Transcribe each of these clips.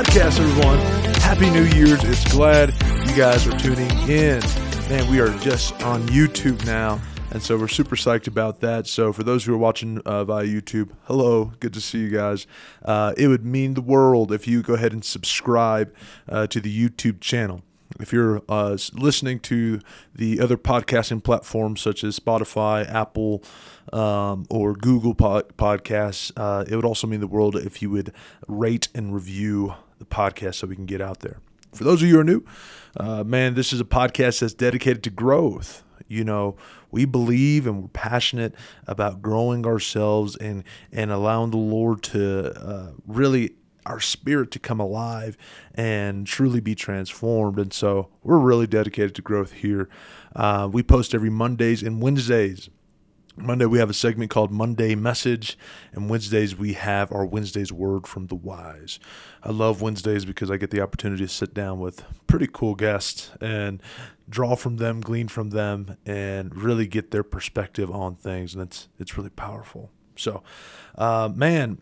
podcast, everyone. Happy New Year's. It's glad you guys are tuning in. Man, we are just on YouTube now. And so we're super psyched about that. So for those who are watching uh, via YouTube, hello, good to see you guys. Uh, it would mean the world if you go ahead and subscribe uh, to the YouTube channel. If you're uh, listening to the other podcasting platforms such as Spotify, Apple, um, or Google pod- Podcasts, uh, it would also mean the world if you would rate and review the podcast so we can get out there. For those of you who are new, uh, man, this is a podcast that's dedicated to growth. You know, we believe and we're passionate about growing ourselves and and allowing the Lord to uh, really our spirit to come alive and truly be transformed. And so we're really dedicated to growth here. Uh, we post every Mondays and Wednesdays. Monday we have a segment called Monday Message, and Wednesdays we have our Wednesday's Word from the Wise. I love Wednesdays because I get the opportunity to sit down with pretty cool guests and draw from them, glean from them, and really get their perspective on things, and it's it's really powerful. So, uh, man,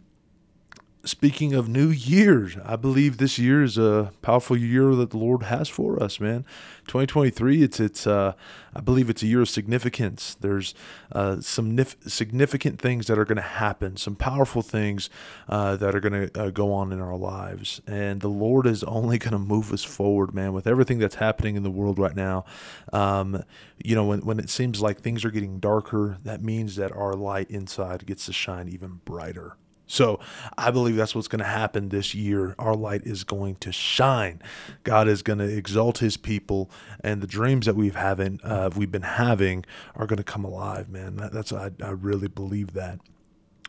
speaking of new years, I believe this year is a powerful year that the Lord has for us, man. 2023, it's it's uh, I believe it's a year of significance. There's uh, some nif- significant things that are going to happen, some powerful things uh, that are going to uh, go on in our lives, and the Lord is only going to move us forward, man. With everything that's happening in the world right now, um, you know, when when it seems like things are getting darker, that means that our light inside gets to shine even brighter. So I believe that's what's going to happen this year. Our light is going to shine. God is going to exalt His people, and the dreams that we've having uh, we've been having are going to come alive. Man, that's I, I really believe that.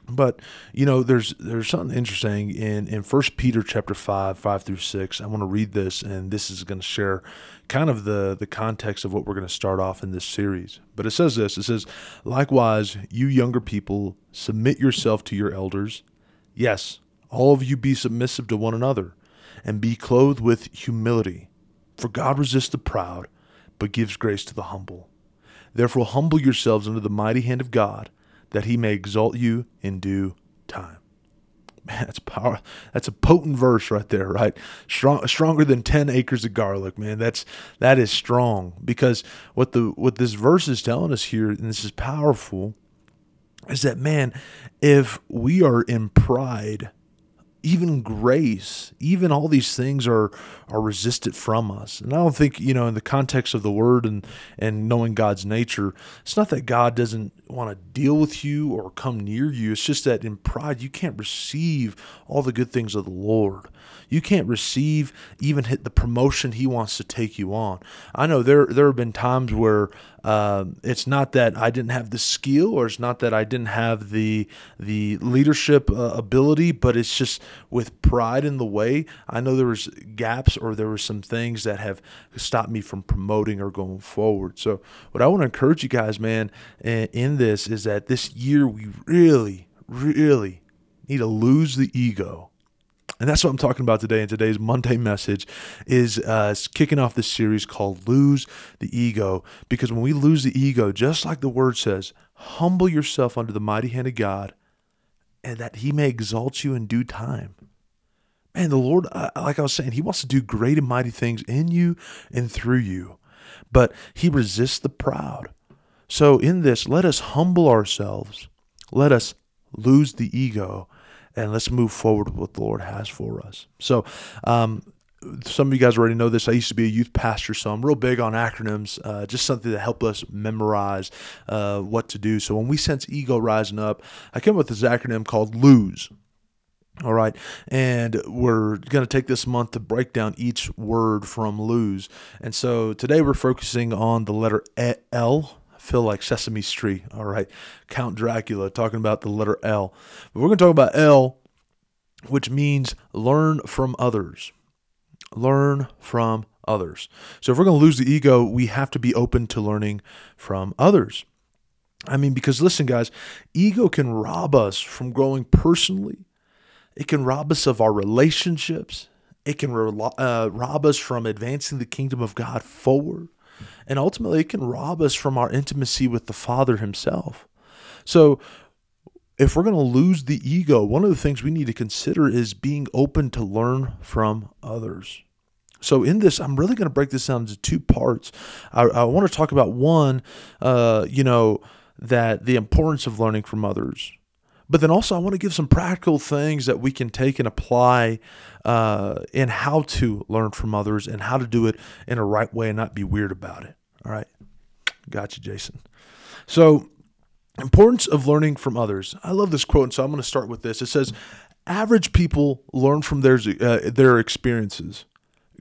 But you know, there's there's something interesting in in First Peter chapter five five through six. I want to read this, and this is going to share kind of the the context of what we're going to start off in this series. But it says this. It says, likewise, you younger people, submit yourself to your elders. Yes, all of you be submissive to one another, and be clothed with humility. For God resists the proud, but gives grace to the humble. Therefore, humble yourselves under the mighty hand of God, that he may exalt you in due time. Man, that's power. That's a potent verse right there, right? Strong, stronger than ten acres of garlic, man. That's that is strong because what the what this verse is telling us here, and this is powerful, is that man, if we are in pride, even grace, even all these things are are resisted from us. And I don't think, you know, in the context of the word and and knowing God's nature, it's not that God doesn't want to deal with you or come near you. It's just that in pride you can't receive all the good things of the Lord. You can't receive even hit the promotion he wants to take you on. I know there there have been times where um, it's not that I didn't have the skill, or it's not that I didn't have the the leadership uh, ability, but it's just with pride in the way. I know there was gaps, or there were some things that have stopped me from promoting or going forward. So, what I want to encourage you guys, man, in this is that this year we really, really need to lose the ego and that's what I'm talking about today. And today's Monday message is uh, kicking off this series called Lose the Ego. Because when we lose the ego, just like the word says, humble yourself under the mighty hand of God, and that He may exalt you in due time. Man, the Lord, uh, like I was saying, He wants to do great and mighty things in you and through you, but He resists the proud. So, in this, let us humble ourselves. Let us lose the ego and let's move forward with what the Lord has for us. So, um, some of you guys already know this. I used to be a youth pastor, so I'm real big on acronyms, uh, just something to help us memorize uh, what to do. So when we sense ego rising up, I came up with this acronym called LOSE. All right. And we're going to take this month to break down each word from lose. And so today we're focusing on the letter L feel like Sesame Street. All right. Count Dracula talking about the letter L. But we're going to talk about L, which means learn from others. Learn from others. So if we're going to lose the ego, we have to be open to learning from others. I mean, because listen, guys, ego can rob us from growing personally. It can rob us of our relationships. It can uh, rob us from advancing the kingdom of God forward. And ultimately, it can rob us from our intimacy with the Father Himself. So, if we're going to lose the ego, one of the things we need to consider is being open to learn from others. So, in this, I'm really going to break this down into two parts. I, I want to talk about one, uh, you know, that the importance of learning from others. But then also, I want to give some practical things that we can take and apply uh, in how to learn from others and how to do it in a right way and not be weird about it. All right. Gotcha, Jason. So, importance of learning from others. I love this quote, and so I'm going to start with this. It says, "Average people learn from their uh, their experiences.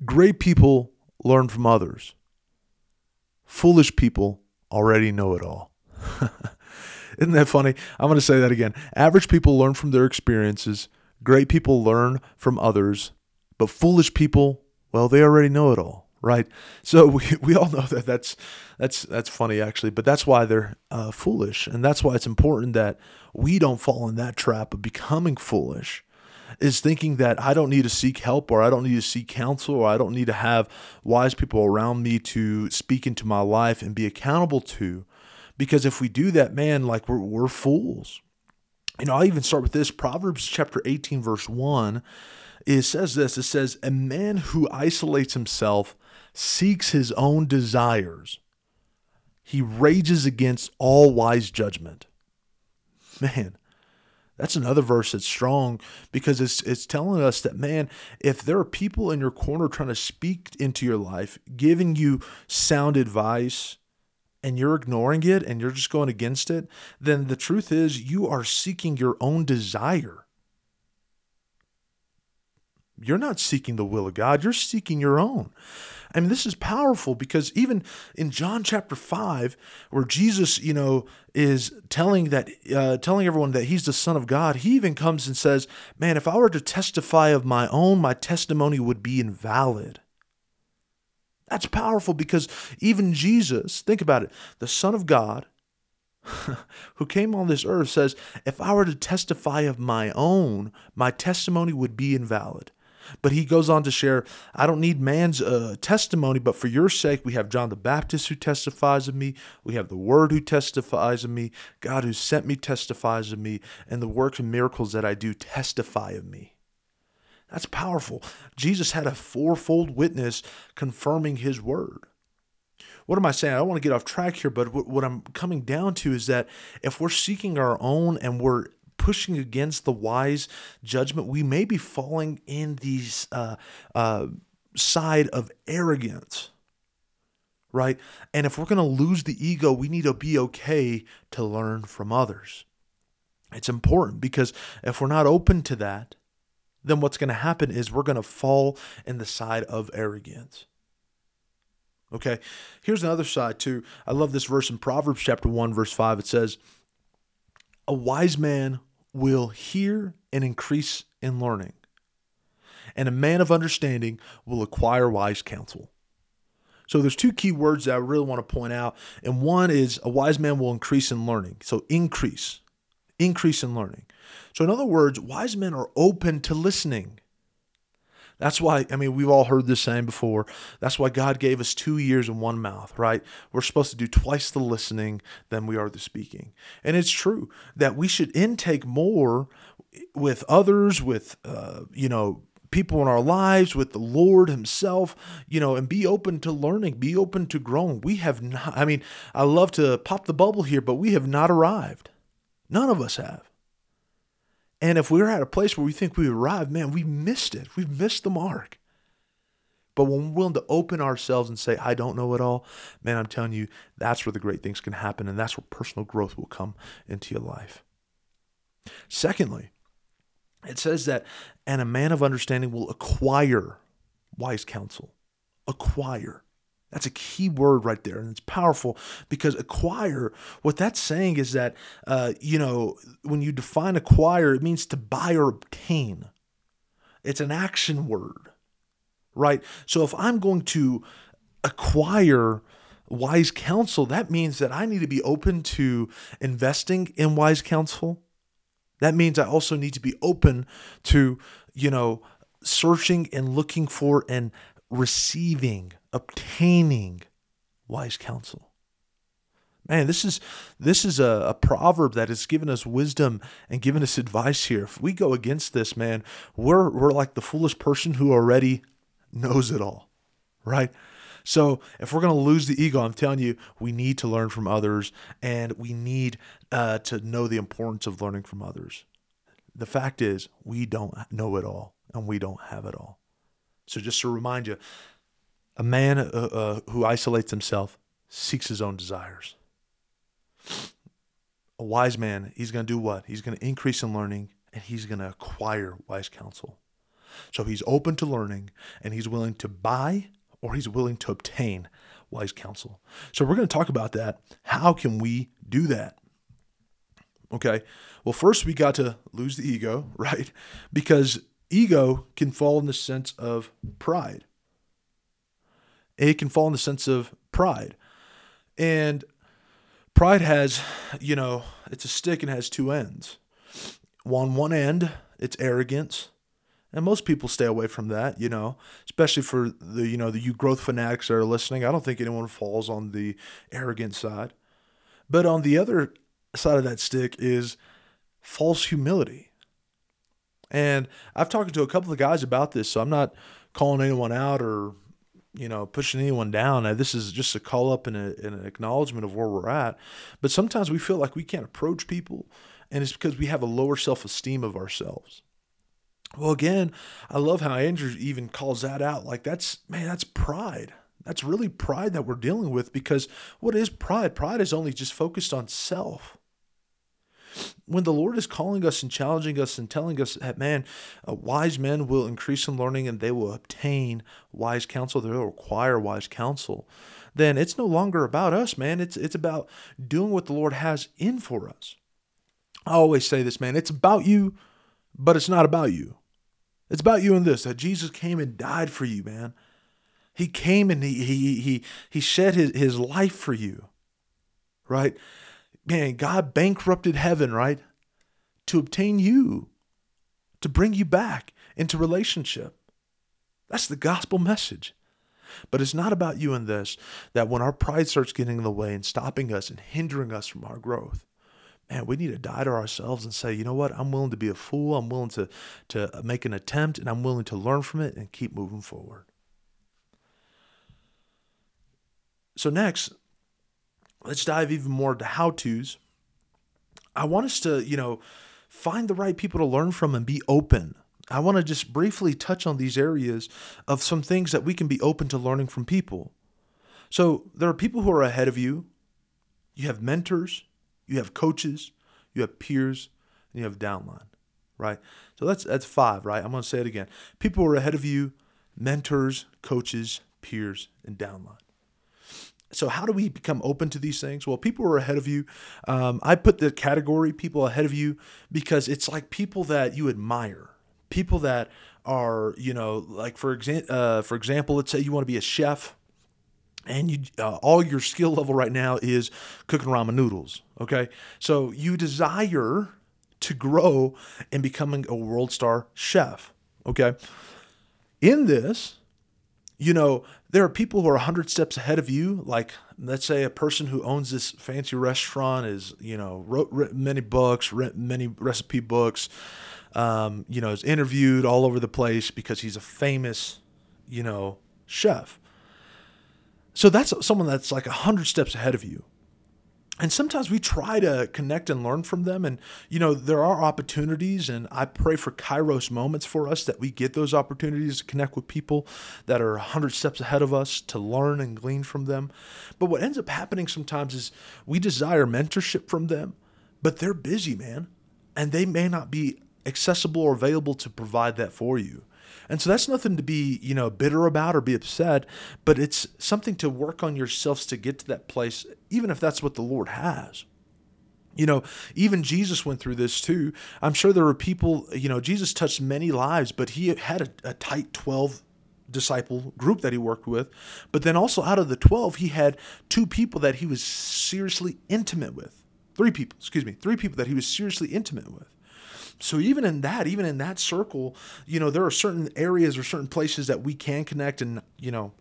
Great people learn from others. Foolish people already know it all." Isn't that funny? I'm going to say that again. Average people learn from their experiences. Great people learn from others. But foolish people, well, they already know it all right? So we, we all know that that's that's that's funny actually, but that's why they're uh, foolish, and that's why it's important that we don't fall in that trap of becoming foolish. Is thinking that I don't need to seek help or I don't need to seek counsel or I don't need to have wise people around me to speak into my life and be accountable to. Because if we do that, man, like we're, we're fools. You know, I'll even start with this Proverbs chapter 18, verse 1. It says this it says, A man who isolates himself seeks his own desires, he rages against all wise judgment. Man, that's another verse that's strong because it's it's telling us that man, if there are people in your corner trying to speak into your life, giving you sound advice, and you're ignoring it and you're just going against it, then the truth is you are seeking your own desire. You're not seeking the will of God, you're seeking your own. I mean, this is powerful because even in John chapter 5, where Jesus, you know, is telling that uh, telling everyone that he's the son of God, he even comes and says, "Man, if I were to testify of my own, my testimony would be invalid." That's powerful because even Jesus, think about it, the son of God, who came on this earth says, If I were to testify of my own, my testimony would be invalid. But he goes on to share, I don't need man's uh, testimony, but for your sake, we have John the Baptist who testifies of me. We have the Word who testifies of me. God who sent me testifies of me. And the works and miracles that I do testify of me. That's powerful. Jesus had a fourfold witness confirming his word. What am I saying? I don't want to get off track here, but what, I'm coming down to is that if we're seeking our own and we're pushing against the wise judgment, we may be falling in these uh, uh, side of arrogance, right? And if we're going to lose the ego, we need to be okay to learn from others. It's important because if we're not open to that, then what's going to happen is we're going to fall in the side of arrogance. Okay, here's another side too. I love this verse in Proverbs chapter 1, verse 5. It says, A wise man will hear and increase in learning, and a man of understanding will acquire wise counsel. So there's two key words that I really want to point out, and one is a wise man will increase in learning. So increase, increase in learning. So in other words, wise men are open to listening. That's why, I mean, we've all heard this saying before. That's why God gave us two ears and one mouth, right? We're supposed to do twice the listening than we are the speaking. And it's true that we should intake more with others, with, uh, you know, people in our lives, with the Lord Himself, you know, and be open to learning, be open to growing. We have not, I mean, I love to pop the bubble here, but we have not arrived. None of us have. And if we're at a place where we think we arrived, man, we missed it. We've missed the mark. But when we're willing to open ourselves and say, I don't know it all, man, I'm telling you, that's where the great things can happen. And that's where personal growth will come into your life. Secondly, it says that, and a man of understanding will acquire wise counsel. Acquire. That's a key word right there, and it's powerful because acquire. What that's saying is that uh, you know when you define acquire, it means to buy or obtain. It's an action word, right? So if I'm going to acquire wise counsel, that means that I need to be open to investing in wise counsel. That means I also need to be open to you know searching and looking for and receiving obtaining wise counsel. Man, this is this is a, a proverb that has given us wisdom and given us advice here. If we go against this, man, we're we're like the foolish person who already knows it all, right? So if we're going to lose the ego, I'm telling you, we need to learn from others, and we need uh, to know the importance of learning from others. The fact is, we don't know it all, and we don't have it all. So just to remind you, a man uh, uh, who isolates himself seeks his own desires. A wise man, he's going to do what? He's going to increase in learning and he's going to acquire wise counsel. So he's open to learning and he's willing to buy or he's willing to obtain wise counsel. So we're going to talk about that. How can we do that? Okay. Well, first we got to lose the ego, right? Because ego can fall in the sense of pride. It can fall in the sense of pride. And pride has, you know, it's a stick and has two ends. On one end, it's arrogance. And most people stay away from that, you know, especially for the, you know, the you growth fanatics that are listening. I don't think anyone falls on the arrogant side. But on the other side of that stick is false humility. And I've talked to a couple of guys about this, so I'm not calling anyone out or you know, pushing anyone down. This is just a call up and, a, and an acknowledgement of where we're at. But sometimes we feel like we can't approach people, and it's because we have a lower self esteem of ourselves. Well, again, I love how Andrew even calls that out. Like, that's, man, that's pride. That's really pride that we're dealing with because what is pride? Pride is only just focused on self when the Lord is calling us and challenging us and telling us that, man, uh, wise men will increase in learning and they will obtain wise counsel, they will require wise counsel, then it's no longer about us, man. It's, it's about doing what the Lord has in for us. I always say this, man. It's about you, but it's not about you. It's about you and this that Jesus came and died for you, man. He came and he he he he shed his, his life for you. Right? Man, God bankrupted heaven, right? To obtain you, to bring you back into relationship. That's the gospel message. But it's not about you and this, that when our pride starts getting in the way and stopping us and hindering us from our growth, man, we need to die to ourselves and say, you know what? I'm willing to be a fool. I'm willing to, to make an attempt and I'm willing to learn from it and keep moving forward. So, next, let's dive even more into how to's. I want us to, you know, find the right people to learn from and be open. I want to just briefly touch on these areas of some things that we can be open to learning from people. So, there are people who are ahead of you. You have mentors, you have coaches, you have peers, and you have downline, right? So that's that's five, right? I'm going to say it again. People who are ahead of you, mentors, coaches, peers, and downline so how do we become open to these things? Well people are ahead of you. Um, i put the category people ahead of you because it's like people that you admire. People that are you know like for example uh, for example let's say you want to be a chef and you uh, all your skill level right now is cooking ramen noodles okay? So you desire to grow and becoming a world star chef okay? In this you know, there are people who are 100 steps ahead of you. Like, let's say a person who owns this fancy restaurant is, you know, wrote, many books, written many recipe books, um, you know, is interviewed all over the place because he's a famous, you know, chef. So that's someone that's like 100 steps ahead of you and sometimes we try to connect and learn from them. And you know there are opportunities and i pray for kairos moments for us that we get those opportunities to connect with people that are 100 steps ahead of us to learn and glean from them. But what ends up happening sometimes is we desire mentorship from them but they're busy man and they may not be accessible or available to provide that for you and so that's nothing to be, you know, bitter about or be upset, but it's something to work on yourselves to get to that place, even if that's what the Lord has. You know, even Jesus went through this too. I'm sure there were people, you know, Jesus touched many lives, but he had a, a tight 12 disciple group that he worked with. But then also out of the 12, he had two people that he was seriously intimate with. Three people, excuse me, three people that he was seriously intimate with. So even in that, even in that circle, you know, there are certain areas or certain places that we can connect and, you know,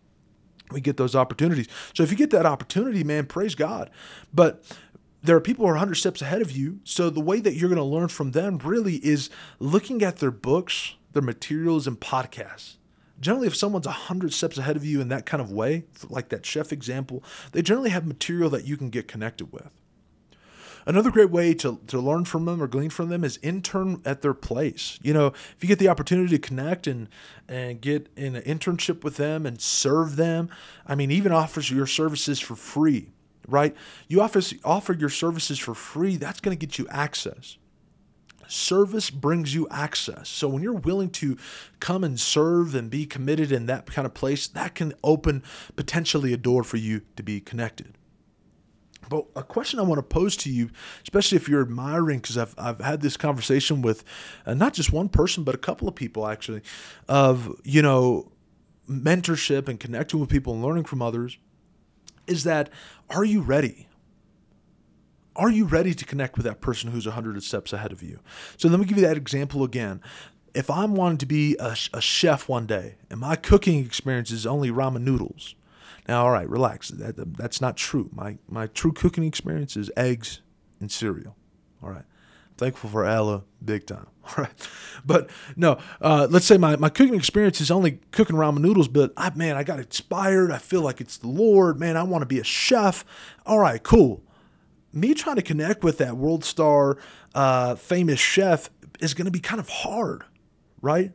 we get those opportunities. So if you get that opportunity, man, praise God. But there are people who are 100 steps ahead of you. So the way that you're going to learn from them really is looking at their books, their materials, and podcasts. Generally, if someone's 100 steps ahead of you in that kind of way, like that chef example, they generally have material that you can get connected with. Another great way to, to learn from them or glean from them is intern at their place. You know, if you get the opportunity to connect and and get in an internship with them and serve them, I mean, even offers your services for free, right? You offer offer your services for free. That's going to get you access. Service brings you access. So when you're willing to come and serve and be committed in that kind of place, that can open potentially a door for you to be connected. But a question I want to pose to you, especially if you're admiring, because I've, I've had this conversation with uh, not just one person, but a couple of people actually, of, you know, mentorship and connecting with people and learning from others, is that are you ready? Are you ready to connect with that person who's 100 steps ahead of you? So let me give you that example again. If I'm wanting to be a, a chef one day and my cooking experience is only ramen noodles, now, all right, relax. That, that's not true. My my true cooking experience is eggs and cereal. All right. Thankful for Ella big time. All right. But no, uh, let's say my, my cooking experience is only cooking ramen noodles, but I, man, I got inspired. I feel like it's the Lord. Man, I want to be a chef. All right, cool. Me trying to connect with that world star, uh, famous chef is going to be kind of hard, right?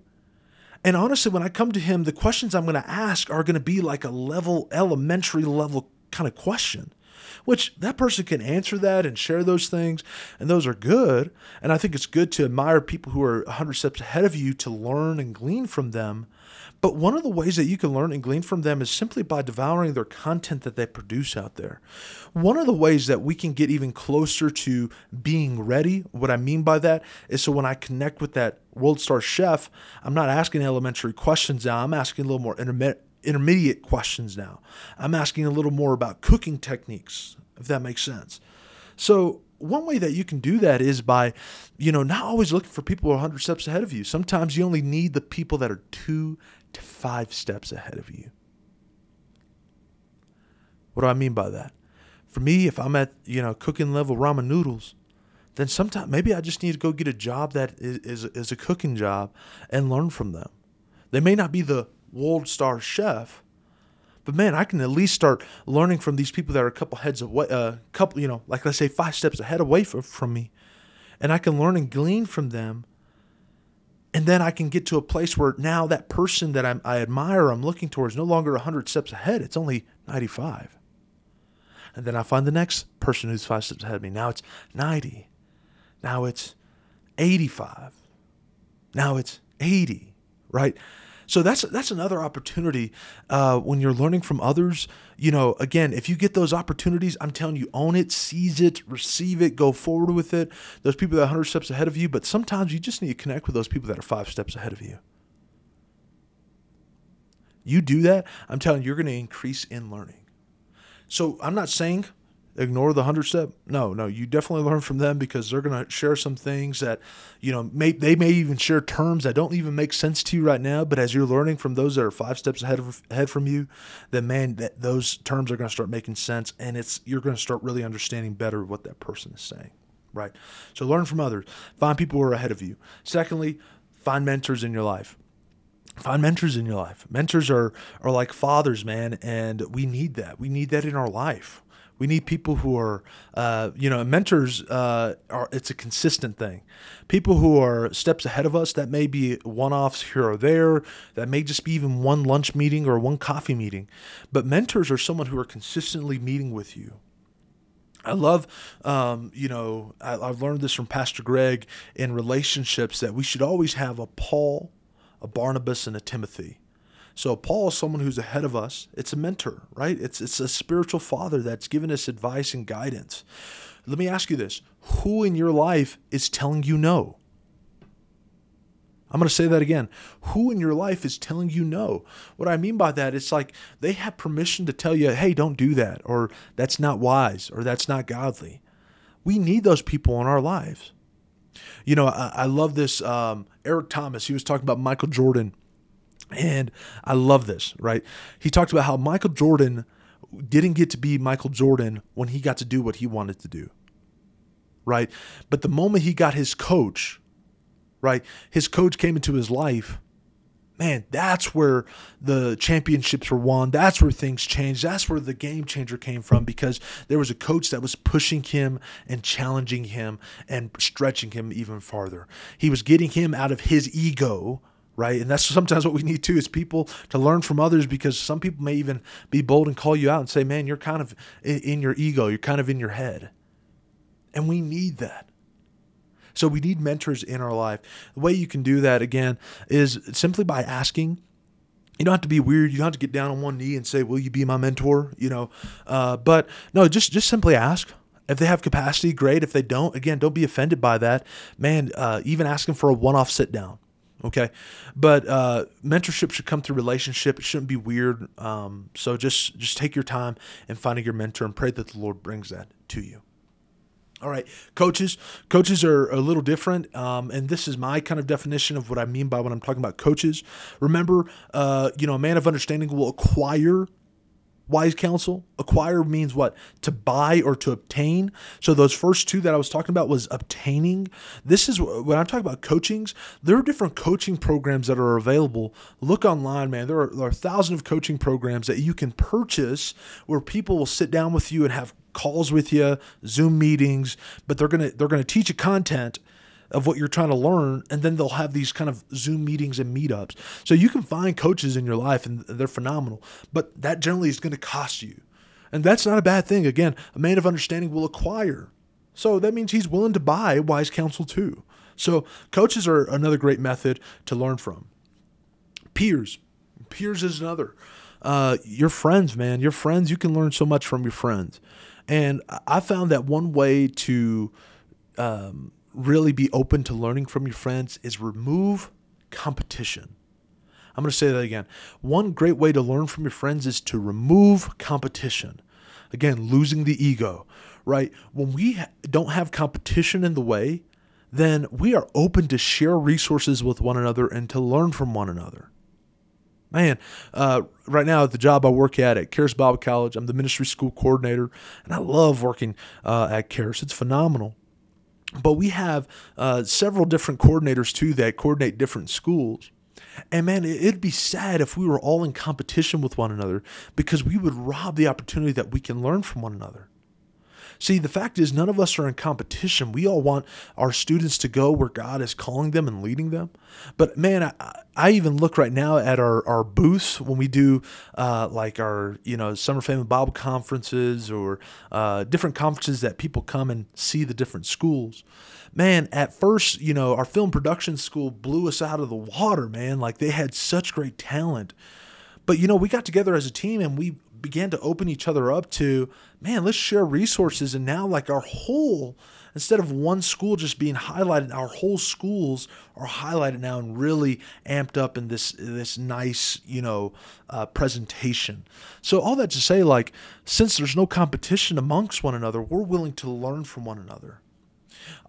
And honestly, when I come to him, the questions I'm going to ask are going to be like a level, elementary level kind of question, which that person can answer that and share those things. And those are good. And I think it's good to admire people who are 100 steps ahead of you to learn and glean from them. But one of the ways that you can learn and glean from them is simply by devouring their content that they produce out there. One of the ways that we can get even closer to being ready, what I mean by that is so when I connect with that world star chef, I'm not asking elementary questions now, I'm asking a little more intermediate intermediate questions now. I'm asking a little more about cooking techniques, if that makes sense. So, one way that you can do that is by, you know, not always looking for people 100 steps ahead of you. Sometimes you only need the people that are two to five steps ahead of you. What do I mean by that? For me, if I'm at, you know, cooking level ramen noodles, then sometimes maybe I just need to go get a job that is, is, is a cooking job and learn from them. They may not be the world star chef, but man, I can at least start learning from these people that are a couple heads away, a uh, couple, you know, like let's say five steps ahead away from, from me. And I can learn and glean from them and then I can get to a place where now that person that I'm, i admire, I'm looking towards, no longer 100 steps ahead. It's only 95. And then I find the next person who's five steps ahead of me. Now it's 90. Now it's 85. Now it's 80, right? So that's that's another opportunity uh, when you're learning from others. You know, again, if you get those opportunities, I'm telling you, own it, seize it, receive it, go forward with it. Those people that are 100 steps ahead of you, but sometimes you just need to connect with those people that are five steps ahead of you. You do that, I'm telling you, you're going to increase in learning. So I'm not saying ignore the 100 step? No no. You definitely learn from them because they're going to share some things that you know may, they may even share terms that don't even make sense to you right now but as you're learning from those that are five steps ahead of ahead from you then man that those terms are going to start making sense and it's you're going to start really understanding better what that person is saying right? So learn from others. Find people who are ahead of you. Secondly find mentors in your life. Find mentors in your life. Mentors are are like fathers man and we need that. We need that in our life we need people who are, uh, you know, mentors. Uh, are it's a consistent thing. People who are steps ahead of us. That may be one-offs here or there. That may just be even one lunch meeting or one coffee meeting. But mentors are someone who are consistently meeting with you. I love, um, you know, I, I've learned this from Pastor Greg in relationships that we should always have a Paul, a Barnabas, and a Timothy so Paul is someone who's ahead of us. It's a mentor, right? It's it's a spiritual father that's given us advice and guidance. Let me ask you this. Who in your life is telling you no? I'm going to say that again. Who in your life is telling you no? What I mean by that, it's like they have permission to tell you, hey, don't do that, or that's not wise, or that's not godly. We need those people in our lives. You know, I, I love this. Um, Eric Thomas, he was talking about Michael Jordan And I love this, right? He talked about how Michael Jordan didn't get to be Michael Jordan when he got to do what he wanted to do, right? But the moment he got his coach, right, his coach came into his life man, that's where the championships were won. That's where things changed. That's where the game changer came from because there was a coach that was pushing him and challenging him and stretching him even farther. He was getting him out of his ego. Right. And that's sometimes what we need too is people to learn from others because some people may even be bold and call you out and say, man, you're kind of in your ego. You're kind of in your head. And we need that. So we need mentors in our life. The way you can do that again is simply by asking. You don't have to be weird. You don't have to get down on one knee and say, "Will you be my mentor?" You know, uh, but no, just just simply ask. If they have capacity, great. If they don't, again, don't be offended by that. Man, uh, even asking for a one-off sit down, okay? But uh, mentorship should come through relationship. It shouldn't be weird. Um, so just just take your time in finding your mentor and pray that the lord brings that to you. All right, coaches. Coaches are a little different, um, and this is my kind of definition of what I mean by when I'm talking about coaches. Remember, uh, you know, a man of understanding will acquire wise counsel. Acquire means what? To buy or to obtain. So those first two that I was talking about was obtaining. This is when I'm talking about coachings. There are different coaching programs that are available. Look online, man. There are, there are thousands of coaching programs that you can purchase where people will sit down with you and have calls with you, Zoom meetings, but they're gonna they're gonna teach you content of what you're trying to learn, and then they'll have these kind of Zoom meetings and meetups. So you can find coaches in your life, and they're phenomenal, but that generally is going to cost you, and that's not a bad thing. Again, a man of understanding will acquire, so that means he's willing to buy wise counsel too. So coaches are another great method to learn from. Peers, peers is another. Uh, your friends, man, your friends. You can learn so much from your friends. And I found that one way to um, really be open to learning from your friends is remove competition. I'm going to say that again. One great way to learn from your friends is to remove competition. Again, losing the ego, right? When we don't have competition in the way, then we are open to share resources with one another and to learn from one another man, uh, right now at the job I work at at Charis Bible College, I'm the ministry school coordinator, and I love working uh, at Charis. It's phenomenal. But we have uh, several different coordinators too that coordinate different schools. And man, it'd be sad if we were all in competition with one another because we would rob the opportunity that we can learn from one another. See, the fact is, none of us are in competition. We all want our students to go where God is calling them and leading them. But man, I, I even look right now at our, our booths when we do uh, like our, you know, Summer Family Bible conferences or uh, different conferences that people come and see the different schools man, at first, you know, our film production school blew us out of the water, man. Like they had such great talent. But, you know, we got together as a team and we began to open each other up to, man, let's share resources. And now, like our whole, instead of one school just being highlighted, our whole schools are highlighted now and really amped up in this this nice, you know, uh, presentation. So all that to say, like, since there's no competition amongst one another, we're willing to learn from one another.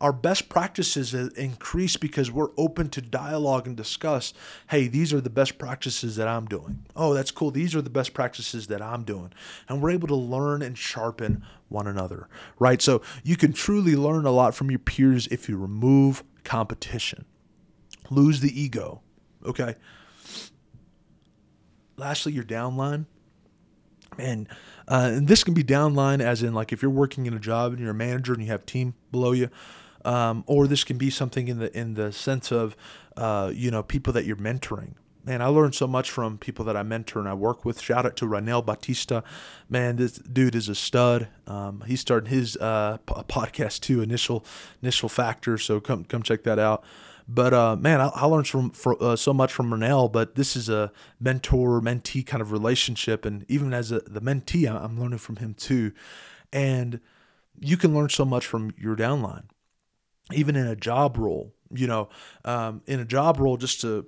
Our best practices increase because we're open to dialogue and discuss. Hey, these are the best practices that I'm doing. Oh, that's cool. These are the best practices that I'm doing. And we're able to learn and sharpen one another, right? So you can truly learn a lot from your peers if you remove competition, lose the ego, okay? Lastly, your downline. Man, uh, and this can be downline as in like if you're working in a job and you're a manager and you have team below you, um, or this can be something in the in the sense of uh, you know people that you're mentoring. Man, I learned so much from people that I mentor and I work with. Shout out to Ranel Batista. Man, this dude is a stud. Um, he started his uh, podcast too, initial initial factor. So come come check that out. But uh, man, I, I, learned from for, uh, so much from Ranel. But this is a mentor mentee kind of relationship, and even as a, the mentee, I'm learning from him too. And you can learn so much from your downline, even in a job role. You know, um, in a job role, just to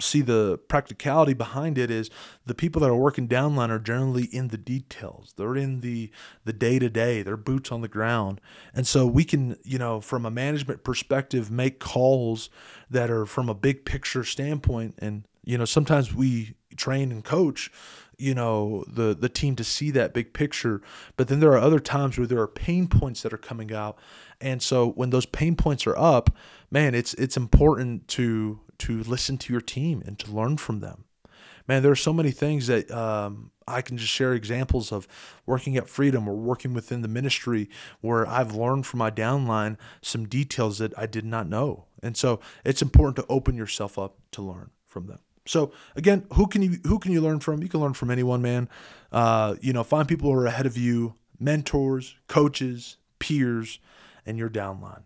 see the practicality behind it is the people that are working downline are generally in the details. They're in the the day to day. They're boots on the ground, and so we can, you know, from a management perspective, make calls that are from a big picture standpoint. And you know, sometimes we train and coach, you know, the the team to see that big picture. But then there are other times where there are pain points that are coming out, and so when those pain points are up, man, it's it's important to to listen to your team and to learn from them. Man, there are so many things that um, I can just share examples of working at Freedom or working within the ministry where I've learned from my downline some details that I did not know. And so it's important to open yourself up to learn from them. So again, who can you who can you learn from? You can learn from anyone, man. Uh, you know, find people who are ahead of you, mentors, coaches, peers, and your downline.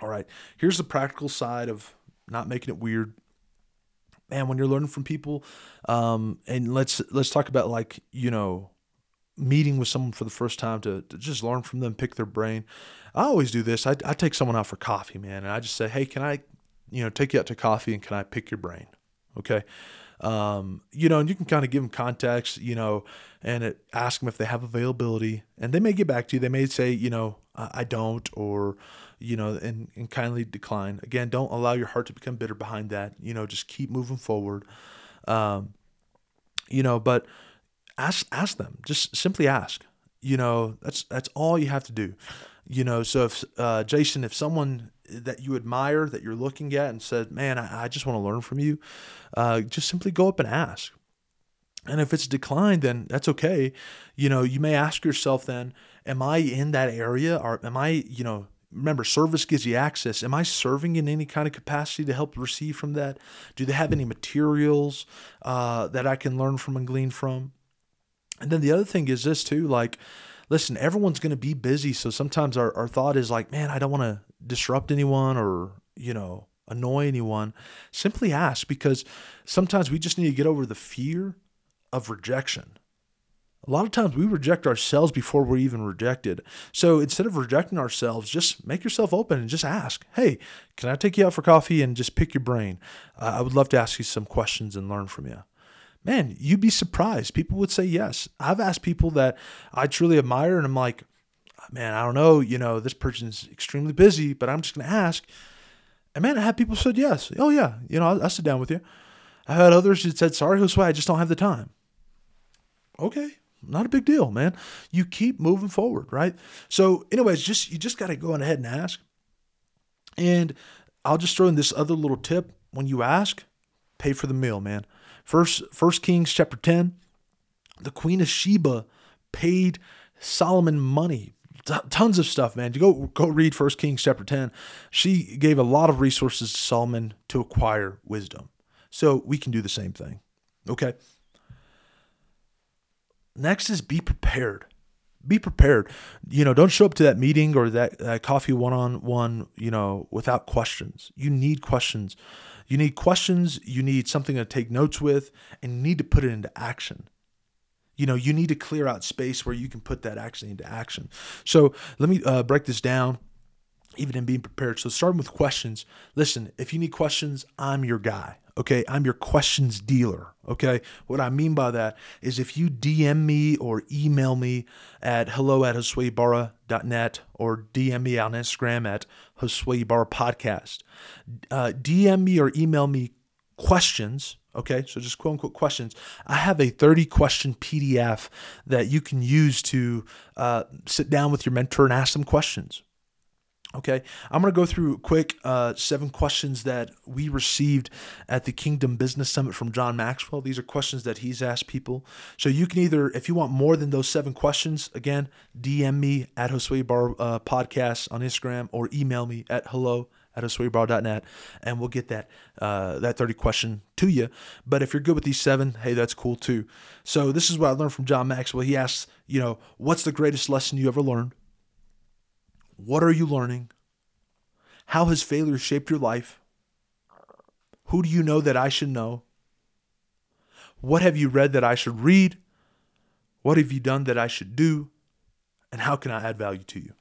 All right. Here's the practical side of not making it weird. Man, when you're learning from people, um, and let's let's talk about like you know, meeting with someone for the first time to, to just learn from them, pick their brain. I always do this. I, I take someone out for coffee, man, and I just say, hey, can I, you know, take you out to coffee and can I pick your brain? Okay. Um, you know, and you can kind of give them context, you know, and it, ask them if they have availability, and they may get back to you. They may say, you know, I, don't, or you know, and, and kindly decline. Again, don't allow your heart to become bitter behind that. You know, just keep moving forward. Um, you know, but ask ask them. Just simply ask. You know, that's that's all you have to do. You know, so if uh, Jason, if someone that you admire that you're looking at and said, "Man, I, I just want to learn from you," uh, just simply go up and ask. And if it's declined, then that's okay. You know, you may ask yourself then, am I in that area or am I, you know, remember service gives you access am i serving in any kind of capacity to help receive from that do they have any materials uh, that i can learn from and glean from and then the other thing is this too like listen everyone's going to be busy so sometimes our, our thought is like man i don't want to disrupt anyone or you know annoy anyone simply ask because sometimes we just need to get over the fear of rejection a lot of times we reject ourselves before we're even rejected. So instead of rejecting ourselves, just make yourself open and just ask, hey, can I take you out for coffee and just pick your brain? Uh, I would love to ask you some questions and learn from you. Man, you'd be surprised. People would say yes. I've asked people that I truly admire, and I'm like, man, I don't know, you know, this person's extremely busy, but I'm just going to ask. And man, I had people said yes. Oh, yeah, you know, I'll, sit down with you. I had others that said, sorry, Josue, I just don't have the time. Okay, not a big deal, man. You keep moving forward, right? So, anyways, just you just got to go on ahead and ask. And I'll just throw in this other little tip: when you ask, pay for the meal, man. First, First Kings chapter ten, the Queen of Sheba paid Solomon money, T- tons of stuff, man. You go go read First Kings chapter ten. She gave a lot of resources to Solomon to acquire wisdom. So we can do the same thing. Okay. Next is be prepared. Be prepared. You know, don't show up to that meeting or that, that coffee one on one, you know, without questions. You need questions. You need questions. You need something to take notes with, and you need to put it into action. You know, you need to clear out space where you can put that action into action. So let me uh, break this down even in being prepared. So starting with questions. Listen, if you need questions, I'm your guy. Okay, I'm your questions dealer. Okay, what I mean by that is if you DM me or email me at hello at josuebarra.net or DM me on Instagram at Josue Podcast, uh, DM me or email me questions. Okay, so just quote unquote questions. I have a 30 question PDF that you can use to uh, sit down with your mentor and ask them questions. Okay, I'm going to go through quick uh, seven questions that we received at the Kingdom Business Summit from John Maxwell. These are questions that he's asked people. So you can either, if you want more than those seven questions, again, DM me at Josue Bar uh, Podcast on Instagram or email me at hello at josuebar.net and we'll get that uh, that 30 question to you. But if you're good with these seven, hey, that's cool too. So this is what I learned from John Maxwell. He asks, you know, what's the greatest lesson you ever learned? What are you learning? How has failure shaped your life? Who do you know that I should know? What have you read that I should read? What have you done that I should do? And how can I add value to you?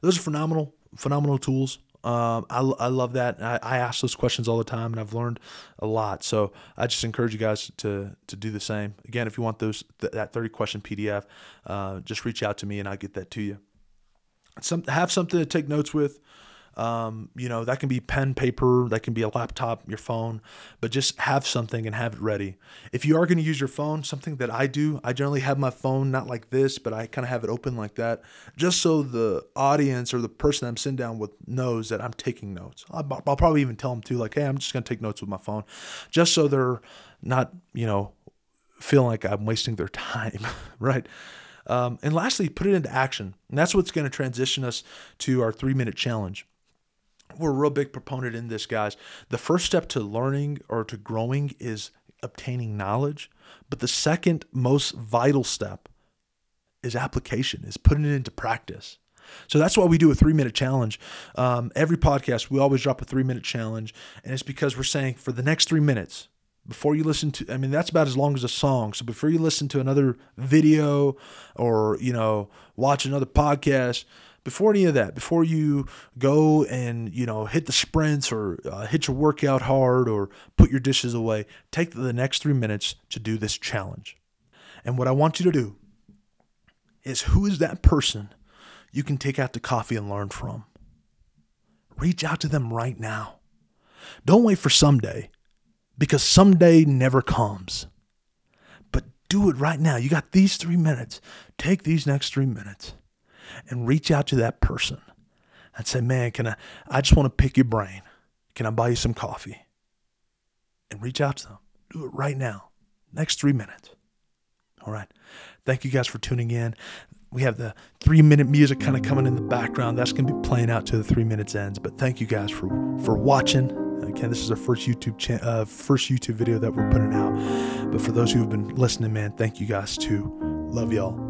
Those are phenomenal, phenomenal tools. Um, I, I love that. I, I ask those questions all the time, and I've learned a lot. So I just encourage you guys to to do the same. Again, if you want those th- that thirty question PDF, uh, just reach out to me, and I'll get that to you. Some have something to take notes with. Um, you know, that can be pen, paper, that can be a laptop, your phone, but just have something and have it ready. If you are going to use your phone, something that I do, I generally have my phone not like this, but I kind of have it open like that, just so the audience or the person I'm sitting down with knows that I'm taking notes. I'll, I'll probably even tell them too, like, hey, I'm just going to take notes with my phone, just so they're not, you know, feeling like I'm wasting their time, right? Um, and lastly, put it into action. And that's what's going to transition us to our three minute challenge we're a real big proponent in this, guys. The first step to learning or to growing is obtaining knowledge, but the second most vital step is application, is putting it into practice. So that's why we do a three minute challenge. Um, every podcast, we always drop a three minute challenge. And it's because we're saying for the next three minutes, before you listen to, I mean, that's about as long as a song. So before you listen to another video or, you know, watch another podcast, before any of that, before you go and you know hit the sprints or uh, hit your workout hard or put your dishes away, take the next three minutes to do this challenge. And what I want you to do is who is that person you can take out to coffee and learn from? Reach out to them right now. Don't wait for someday because someday never comes. But do it right now. You got these three minutes. Take these next three minutes and reach out to that person and say, man, can I, I just want to pick your brain. Can I buy you some coffee? And reach out to them. Do it right now. Next three minutes. All right. Thank you guys for tuning in. We have the three minute music kind of coming in the background. That's going to be playing out to the three minutes ends. But thank you guys for for watching. Again, this is our first YouTube cha- uh, first YouTube video that we're putting out. But for those who have been listening, man, thank you guys too. Love y'all.